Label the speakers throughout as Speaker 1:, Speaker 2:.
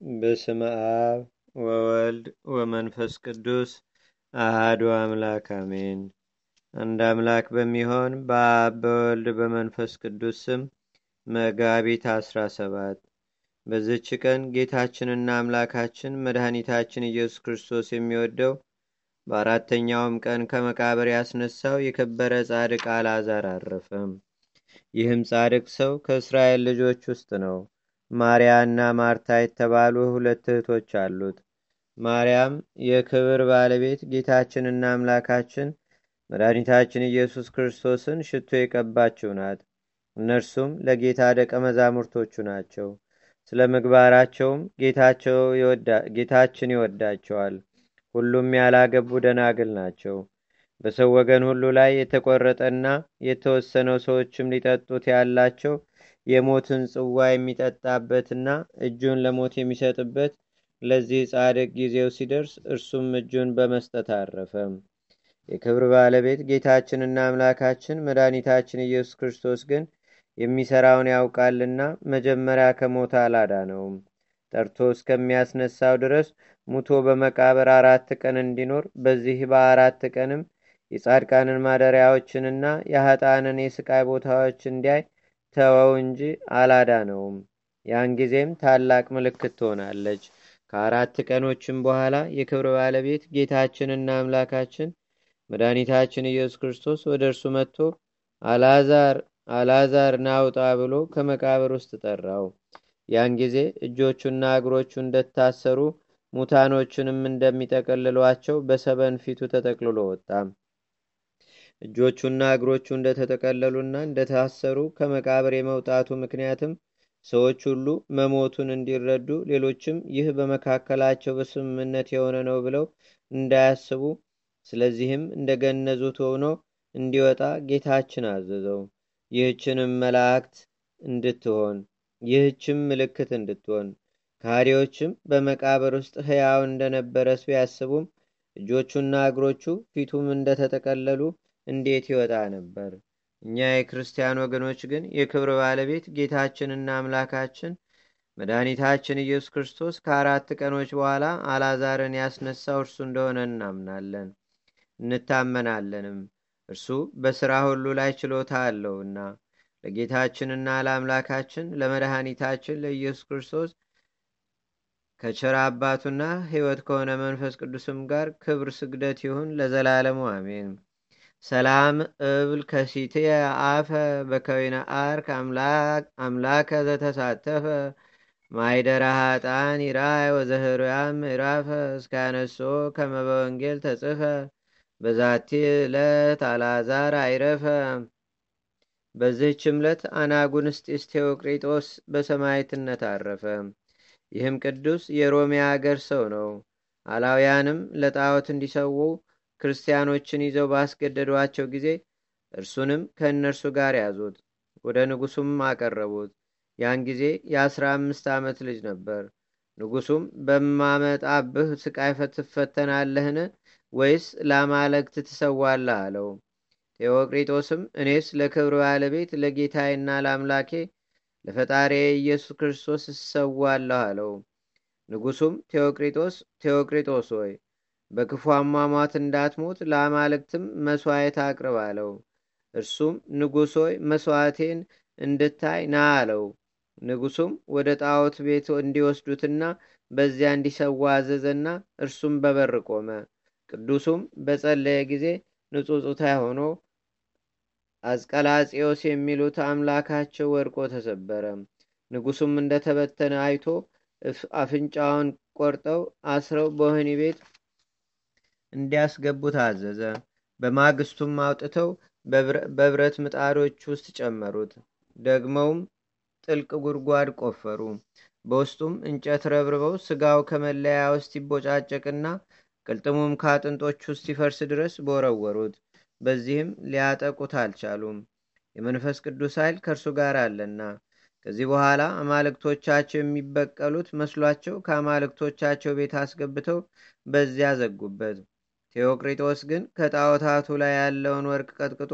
Speaker 1: በስመ አብ ወወልድ ወመንፈስ ቅዱስ አህዱ አምላክ አሜን። አንድ አምላክ በሚሆን በአብ በወልድ በመንፈስ ቅዱስ ስም መጋቢት አስራ ሰባት በዝች ቀን ጌታችንና አምላካችን መድኃኒታችን ኢየሱስ ክርስቶስ የሚወደው በአራተኛውም ቀን ከመቃብር ያስነሳው የከበረ ጻድቅ አልዓዛር አረፈም። ይህም ጻድቅ ሰው ከእስራኤል ልጆች ውስጥ ነው። ማርያና ማርታ የተባሉ ሁለት እህቶች አሉት። ማርያም የክብር ባለቤት ጌታችንና አምላካችን መድኃኒታችን ኢየሱስ ክርስቶስን ሽቶ የቀባችው ናት። እነርሱም ለጌታ ደቀ መዛሙርቶቹ ናቸው። ስለ ምግባራቸውም ጌታችን ይወዳቸዋል። ሁሉም ያላገቡ ደናግል ናቸው። በሰው ወገን ሁሉ ላይ የተቆረጠና የተወሰነው ሰዎችም ሊጠጡት ያላቸው የሞትን ጽዋ የሚጠጣበትና እጁን ለሞት የሚሰጥበት ለዚህ ጻድቅ ጊዜው ሲደርስ እርሱም እጁን በመስጠት አረፈ። የክብር ባለቤት ጌታችንና አምላካችን መድኃኒታችን ኢየሱስ ክርስቶስ ግን የሚሰራውን ያውቃልና መጀመሪያ ከሞት አላዳነውም። ጠርቶ እስከሚያስነሳው ድረስ ሙቶ በመቃብር አራት ቀን እንዲኖር በዚህ በአራት ቀንም የጻድቃንን ማደሪያዎችንና የኃጣንን የስቃይ ቦታዎች እንዲያይ ተወው እንጂ አላዳነውም። ያን ጊዜም ታላቅ ምልክት ትሆናለች። ከአራት ቀኖችም በኋላ የክብር ባለቤት ጌታችንና አምላካችን መድኃኒታችን ኢየሱስ ክርስቶስ ወደ እርሱ መጥቶ አልዓዛር አልዓዛር ናውጣ ብሎ ከመቃብር ውስጥ ጠራው። ያን ጊዜ እጆቹና እግሮቹ እንደታሰሩ ሙታኖችንም እንደሚጠቀልሏቸው በሰበን ፊቱ ተጠቅልሎ ወጣ። እጆቹና እግሮቹ እንደተጠቀለሉና እንደታሰሩ ከመቃብር የመውጣቱ ምክንያትም ሰዎች ሁሉ መሞቱን እንዲረዱ፣ ሌሎችም ይህ በመካከላቸው በስምምነት የሆነ ነው ብለው እንዳያስቡ፣ ስለዚህም እንደገነዙት ሆኖ እንዲወጣ ጌታችን አዘዘው። ይህችንም መላእክት እንድትሆን ይህችም ምልክት እንድትሆን ካሪዎችም በመቃብር ውስጥ ሕያው እንደነበረ ቢያስቡም እጆቹና እግሮቹ ፊቱም እንደተጠቀለሉ እንዴት ይወጣ ነበር? እኛ የክርስቲያን ወገኖች ግን የክብር ባለቤት ጌታችንና አምላካችን መድኃኒታችን ኢየሱስ ክርስቶስ ከአራት ቀኖች በኋላ አልዓዛርን ያስነሳው እርሱ እንደሆነ እናምናለን እንታመናለንም። እርሱ በሥራ ሁሉ ላይ ችሎታ አለውና ለጌታችንና ለአምላካችን ለመድኃኒታችን ለኢየሱስ ክርስቶስ ከቸራ አባቱና ሕይወት ከሆነ መንፈስ ቅዱስም ጋር ክብር ስግደት ይሁን ለዘላለሙ አሜን። ሰላም እብል ከሲቴ አፈ በከዊነ አርክ አምላከ ዘተሳተፈ ማይደራ ሃጣን ይራይ ወዘህርያም ምዕራፈ እስካነሶ ከመበወንጌል ተጽፈ በዛቲ ዕለት አልዓዛር አይረፈ። በዚህች ዕለት አናጉንስጢስ ቴዎቅሪጦስ በሰማዕትነት አረፈ። ይህም ቅዱስ የሮሜ አገር ሰው ነው። አላውያንም ለጣዖት እንዲሰዉ ክርስቲያኖችን ይዘው ባስገደዷቸው ጊዜ እርሱንም ከእነርሱ ጋር ያዙት፣ ወደ ንጉሱም አቀረቡት። ያን ጊዜ የአስራ አምስት ዓመት ልጅ ነበር። ንጉሱም በማመጣብህ ስቃይ ትፈተናለህን? ወይስ ለአማልክት ትሰዋለህ? አለው። ቴዎቅሪጦስም እኔስ ለክብር ባለቤት ለጌታዬና ለአምላኬ ለፈጣሪ ኢየሱስ ክርስቶስ እሰዋለሁ አለው። ንጉሱም ቴዎቅሪጦስ ቴዎቅሪጦስ ሆይ በክፉ አሟሟት እንዳትሞት ለአማልክትም መሥዋዕት አቅርብ አለው። እርሱም ንጉሥ ሆይ እንድታይ ና አለው። ንጉሱም ወደ ጣዖት ቤት እንዲወስዱትና በዚያ እንዲሰዋ አዘዘና እርሱም በበር ቆመ። ቅዱሱም በጸለየ ጊዜ ንጹጽታ ሆኖ አስቀላጼዎስ የሚሉት አምላካቸው ወድቆ ተሰበረ። ንጉሱም እንደተበተነ አይቶ አፍንጫውን ቆርጠው አስረው በወህኒ ቤት እንዲያስገቡት አዘዘ። በማግስቱም አውጥተው በብረት ምጣዶች ውስጥ ጨመሩት። ደግመውም ጥልቅ ጉድጓድ ቆፈሩ። በውስጡም እንጨት ረብርበው ስጋው ከመለያ ውስጥ ይቦጫጨቅና ቅልጥሙም ከአጥንጦች ውስጥ ይፈርስ ድረስ በወረወሩት። በዚህም ሊያጠቁት አልቻሉም፣ የመንፈስ ቅዱስ ኃይል ከእርሱ ጋር አለና። ከዚህ በኋላ አማልክቶቻቸው የሚበቀሉት መስሏቸው ከአማልክቶቻቸው ቤት አስገብተው በዚያ ዘጉበት። ቴዎቅሪጦስ ግን ከጣዖታቱ ላይ ያለውን ወርቅ ቀጥቅጦ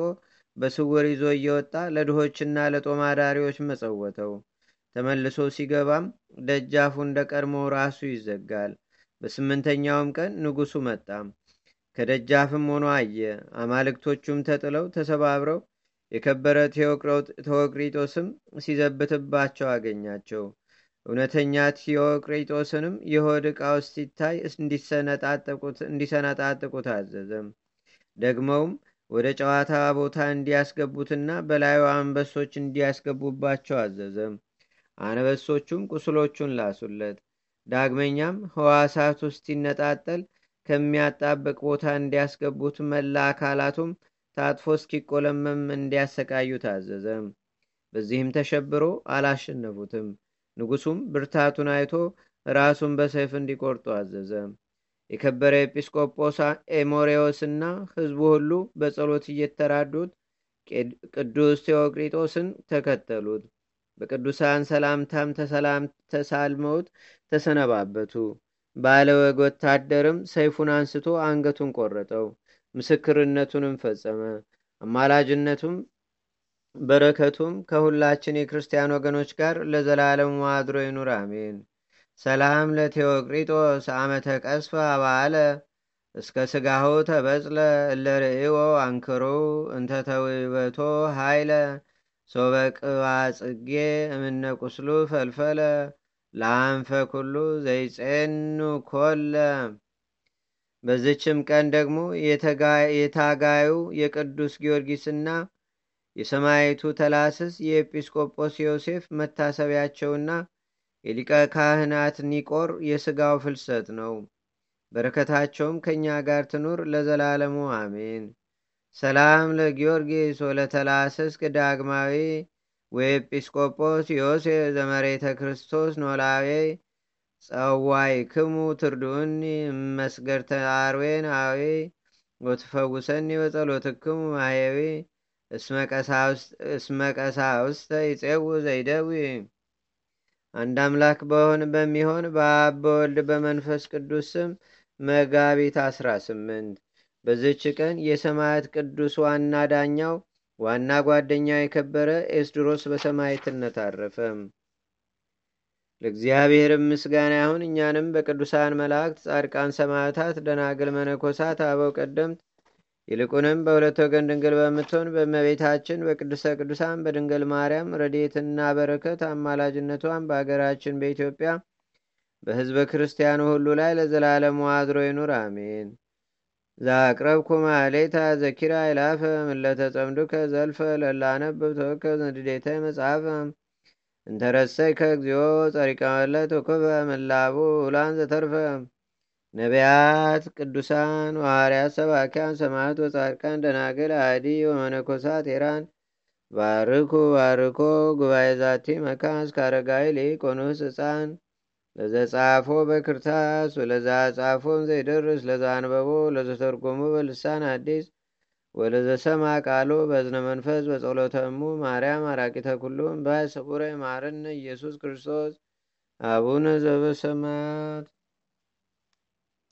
Speaker 1: በስውር ይዞ እየወጣ ለድሆችና ለጦማዳሪዎች መጸወተው። ተመልሶ ሲገባም ደጃፉ እንደ ቀድሞ ራሱ ይዘጋል። በስምንተኛውም ቀን ንጉሱ መጣ። ከደጃፍም ሆኖ አየ። አማልክቶቹም ተጥለው ተሰባብረው የከበረ ቴዎቅሪጦስም ሲዘብትባቸው አገኛቸው። እውነተኛ ቴዎቅሪጦስንም የሆድ ዕቃው ሲታይ እንዲሰነጣጥቁት አዘዘም። ደግመውም ወደ ጨዋታ ቦታ እንዲያስገቡትና በላዩ አንበሶች እንዲያስገቡባቸው አዘዘም። አንበሶቹም ቁስሎቹን ላሱለት። ዳግመኛም ህዋሳቱ ሲነጣጠል ከሚያጣብቅ ቦታ እንዲያስገቡት መላ አካላቱም ታጥፎ እስኪቆለመም እንዲያሰቃዩ ታዘዘ። በዚህም ተሸብሮ አላሸነፉትም። ንጉሱም ብርታቱን አይቶ ራሱን በሰይፍ እንዲቆርጡ አዘዘ። የከበረ ኤጲስቆጶስ ኤሞሬዎስና ህዝቡ ሁሉ በጸሎት እየተራዱት ቅዱስ ቴዎቅሪጦስን ተከተሉት። በቅዱሳን ሰላምታም ተሳልመውት ተሰነባበቱ። ባለ ወግ ወታደርም ሰይፉን አንስቶ አንገቱን ቆረጠው። ምስክርነቱንም ፈጸመ። አማላጅነቱም በረከቱም ከሁላችን የክርስቲያን ወገኖች ጋር ለዘላለሙ አድሮ ይኑር፣ አሜን። ሰላም ለቴዎቅሪጦስ አመተ ቀስፈ አባለ እስከ ስጋሁ ተበጽለ እለርእዎ አንክሮ እንተተውበቶ ሃይለ ሶበቅባ ጽጌ እምነ ፈልፈለ ለአንፈ ኩሉ ዘይጼኑ ኮለ። በዝችም ቀን ደግሞ የታጋዩ የቅዱስ ጊዮርጊስና የሰማይቱ ተላስስ የኤጲስቆጶስ ዮሴፍ መታሰቢያቸውና የሊቀ ካህናት ኒቆር የሥጋው ፍልሰት ነው። በረከታቸውም ከእኛ ጋር ትኑር ለዘላለሙ አሜን። ሰላም ለጊዮርጊስ ወለተላስስ ዳግማዊ ወኤጲስቆጶስ ዮሴፍ ዘመሬተ ክርስቶስ ኖላዌ ጸዋይ ክሙ ትርዱኒ መስገርተ አርዌን አዌ ወትፈውሰኒ በጸሎትክሙ ማየዊ እስመ ቀሳውስተ ይፄው ዘይደዊ አንድ አምላክ በሆን በሚሆን በአብ በወልድ በመንፈስ ቅዱስ ስም መጋቢት 18 በዝች ቀን የሰማያት ቅዱስ ዋና ዳኛው ዋና ጓደኛው የከበረ ኤስድሮስ በሰማይትነት አረፈ። ለእግዚአብሔር ምስጋና ይሁን። እኛንም በቅዱሳን መላእክት፣ ጻድቃን፣ ሰማዕታት፣ ደናግል፣ መነኮሳት፣ አበው ቀደምት ይልቁንም በሁለት ወገን ድንግል በምትሆን በእመቤታችን በቅድስተ ቅዱሳን በድንግል ማርያም ረድኤትና በረከት አማላጅነቷን በአገራችን በኢትዮጵያ በሕዝበ ክርስቲያኑ ሁሉ ላይ ለዘላለሙ አድሮ ይኑር፣ አሜን። ዛቅረብኩ ማሌታ ዘኪራ ይላፈ ምለተጸምዱከ ዘልፈ ለላነብብ ተወከ ንድዴተ መጽሐፈ እንተረሰይ ከእግዚኦ ጸሪቀ መለት ወኮፈ ምላቡ ውላን ዘተርፈ ነቢያት፣ ቅዱሳን፣ ሐዋርያት፣ ሰባኪያን፣ ሰማዕት ወጻድቃን፣ ደናግል፣ አዲ ወመነኮሳት ኤራን ባርኩ ባርኮ ጉባኤ ዛቲ መካን እስከ አረጋዊ ሊቆኑስ ህፃን ለዘጻፎ በክርታስ ወለዛ ጻፎን ዘይደርስ ለዛ አንበቦ ለዘተርጎሙ በልሳን አዲስ ወለዘሰማ ቃሎ በዝነ መንፈስ በጸሎተሙ ማርያም አራቂተ ኩሉም ባይ ማርነ ኢየሱስ ክርስቶስ አቡነ ዘበሰማያት